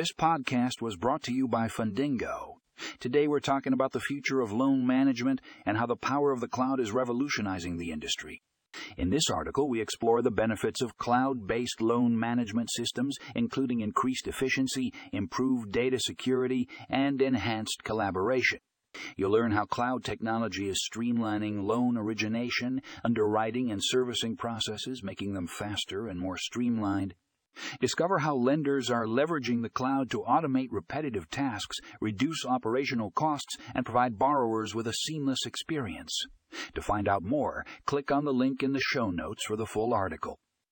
This podcast was brought to you by Fundingo. Today we're talking about the future of loan management and how the power of the cloud is revolutionizing the industry. In this article, we explore the benefits of cloud based loan management systems, including increased efficiency, improved data security, and enhanced collaboration. You'll learn how cloud technology is streamlining loan origination, underwriting, and servicing processes, making them faster and more streamlined. Discover how lenders are leveraging the cloud to automate repetitive tasks, reduce operational costs, and provide borrowers with a seamless experience. To find out more, click on the link in the show notes for the full article.